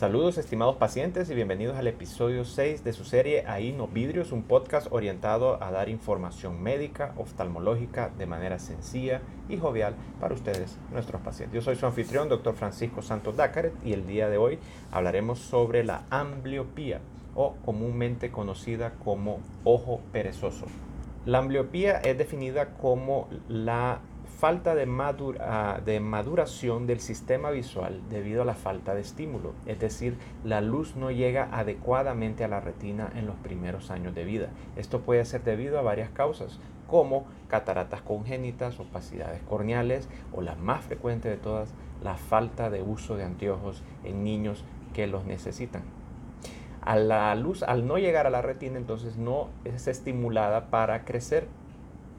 Saludos estimados pacientes y bienvenidos al episodio 6 de su serie Ahí no vidrios, un podcast orientado a dar información médica, oftalmológica de manera sencilla y jovial para ustedes, nuestros pacientes. Yo soy su anfitrión, doctor Francisco Santos Dácaret, y el día de hoy hablaremos sobre la ambliopía o comúnmente conocida como ojo perezoso. La ambliopía es definida como la falta de, ah, de, maduración del sistema visual debido a la falta de estímulo, es decir, la luz no llega adecuadamente a la retina en los primeros años de vida. Esto puede ser debido a varias causas, como cataratas congénitas, opacidades corneales o la más frecuente de todas, la falta de uso de anteojos en niños que los necesitan. A la luz, al no llegar a la retina, entonces no es estimulada para crecer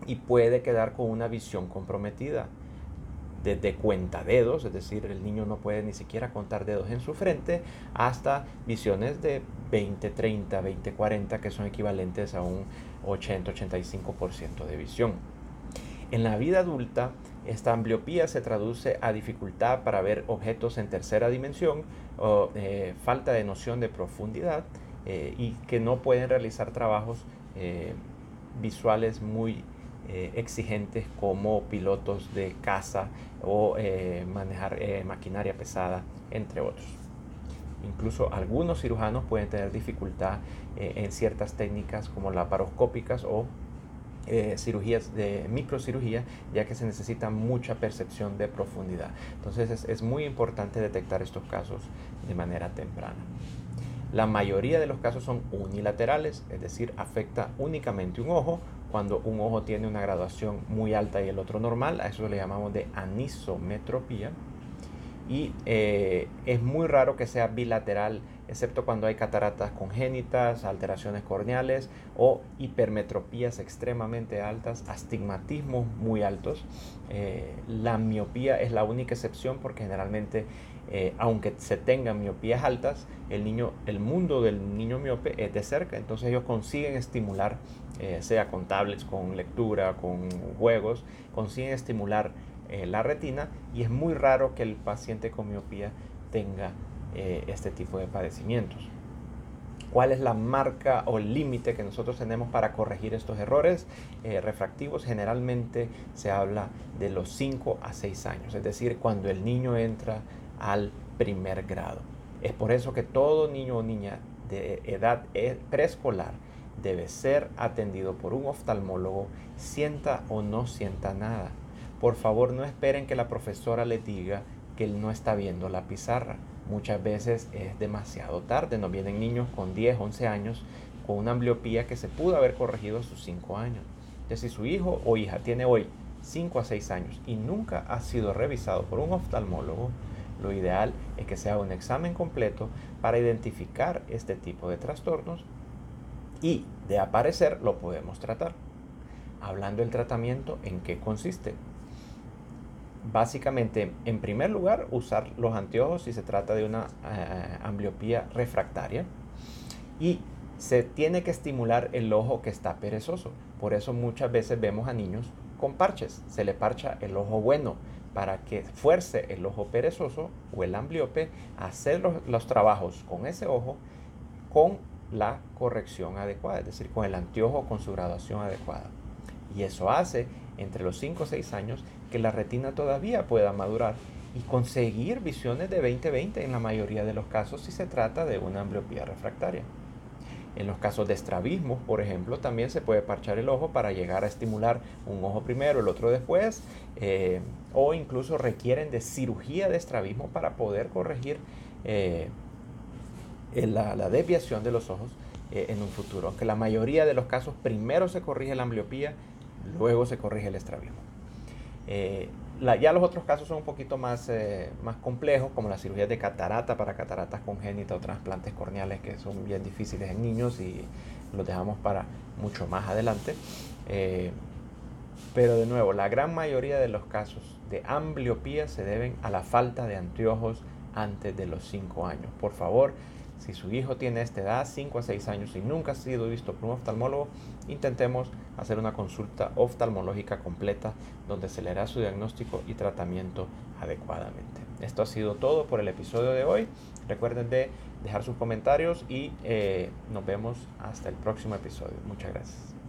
y puede quedar con una visión comprometida. Desde cuenta dedos, es decir, el niño no puede ni siquiera contar dedos en su frente, hasta visiones de 20, 30, 20, 40, que son equivalentes a un 80-85% de visión. En la vida adulta, esta ambliopía se traduce a dificultad para ver objetos en tercera dimensión o eh, falta de noción de profundidad eh, y que no pueden realizar trabajos eh, visuales muy eh, exigentes como pilotos de caza o eh, manejar eh, maquinaria pesada, entre otros. Incluso algunos cirujanos pueden tener dificultad en ciertas técnicas como laparoscópicas o cirugías de microcirugía, ya que se necesita mucha percepción de profundidad. Entonces es muy importante detectar estos casos de manera temprana. La mayoría de los casos son unilaterales, es decir, afecta únicamente un ojo cuando un ojo tiene una graduación muy alta y el otro normal, a eso le llamamos de anisometropía. Y eh, es muy raro que sea bilateral, excepto cuando hay cataratas congénitas, alteraciones corneales o hipermetropías extremadamente altas, astigmatismos muy altos. Eh, la miopía es la única excepción porque generalmente, eh, aunque se tengan miopías altas, el, niño, el mundo del niño miope es de cerca, entonces ellos consiguen estimular sea con tablets, con lectura, con juegos, consiguen estimular eh, la retina y es muy raro que el paciente con miopía tenga eh, este tipo de padecimientos. ¿Cuál es la marca o límite que nosotros tenemos para corregir estos errores refractivos? Generalmente se habla de los 5 a 6 años, es decir, cuando el niño entra al primer grado. Es por eso que todo niño o niña de edad preescolar debe ser atendido por un oftalmólogo, sienta o no sienta nada. Por favor, no esperen que la profesora le diga que él no está viendo la pizarra. Muchas veces es demasiado tarde. Nos vienen niños con 10, 11 años con una ambliopía que se pudo haber corregido a sus 5 años. Entonces, si su hijo o hija tiene hoy 5 a 6 años y nunca ha sido revisado por un oftalmólogo, lo ideal es que se haga un examen completo para identificar este tipo de trastornos y de aparecer lo podemos tratar. Hablando del tratamiento, ¿en qué consiste? Básicamente, en primer lugar, usar los anteojos si se trata de una eh, ambliopía refractaria y se tiene que estimular el ojo que está perezoso. Por eso muchas veces vemos a niños con parches. Se le parcha el ojo bueno para que fuerce el ojo perezoso o el ambliope a hacer los, los trabajos con ese ojo con la corrección adecuada, es decir, con el anteojo con su graduación adecuada. Y eso hace entre los 5 o 6 años que la retina todavía pueda madurar y conseguir visiones de 20-20 en la mayoría de los casos si se trata de una ambliopía refractaria. En los casos de estrabismo, por ejemplo, también se puede parchar el ojo para llegar a estimular un ojo primero, el otro después, eh, o incluso requieren de cirugía de estrabismo para poder corregir eh, la, la, desviación de los ojos eh, en un futuro. Aunque la mayoría de los casos primero se corrige la ambliopía, luego se corrige el estrabismo. Eh, ya los otros casos son un poquito más, eh, más complejos, como la cirugía de catarata para cataratas congénitas o trasplantes corneales que son bien difíciles en niños y los dejamos para mucho más adelante. pero de nuevo, la gran mayoría de los casos de ambliopía se deben a la falta de anteojos antes de los 5 años. Por favor, Si su hijo tiene esta edad, 5 a 6 años, y nunca ha sido visto por un oftalmólogo, intentemos hacer una consulta oftalmológica completa donde se le hará su diagnóstico y tratamiento adecuadamente. Esto ha sido todo por el episodio de hoy. Recuerden de dejar sus comentarios y eh, nos vemos hasta el próximo episodio. Muchas gracias.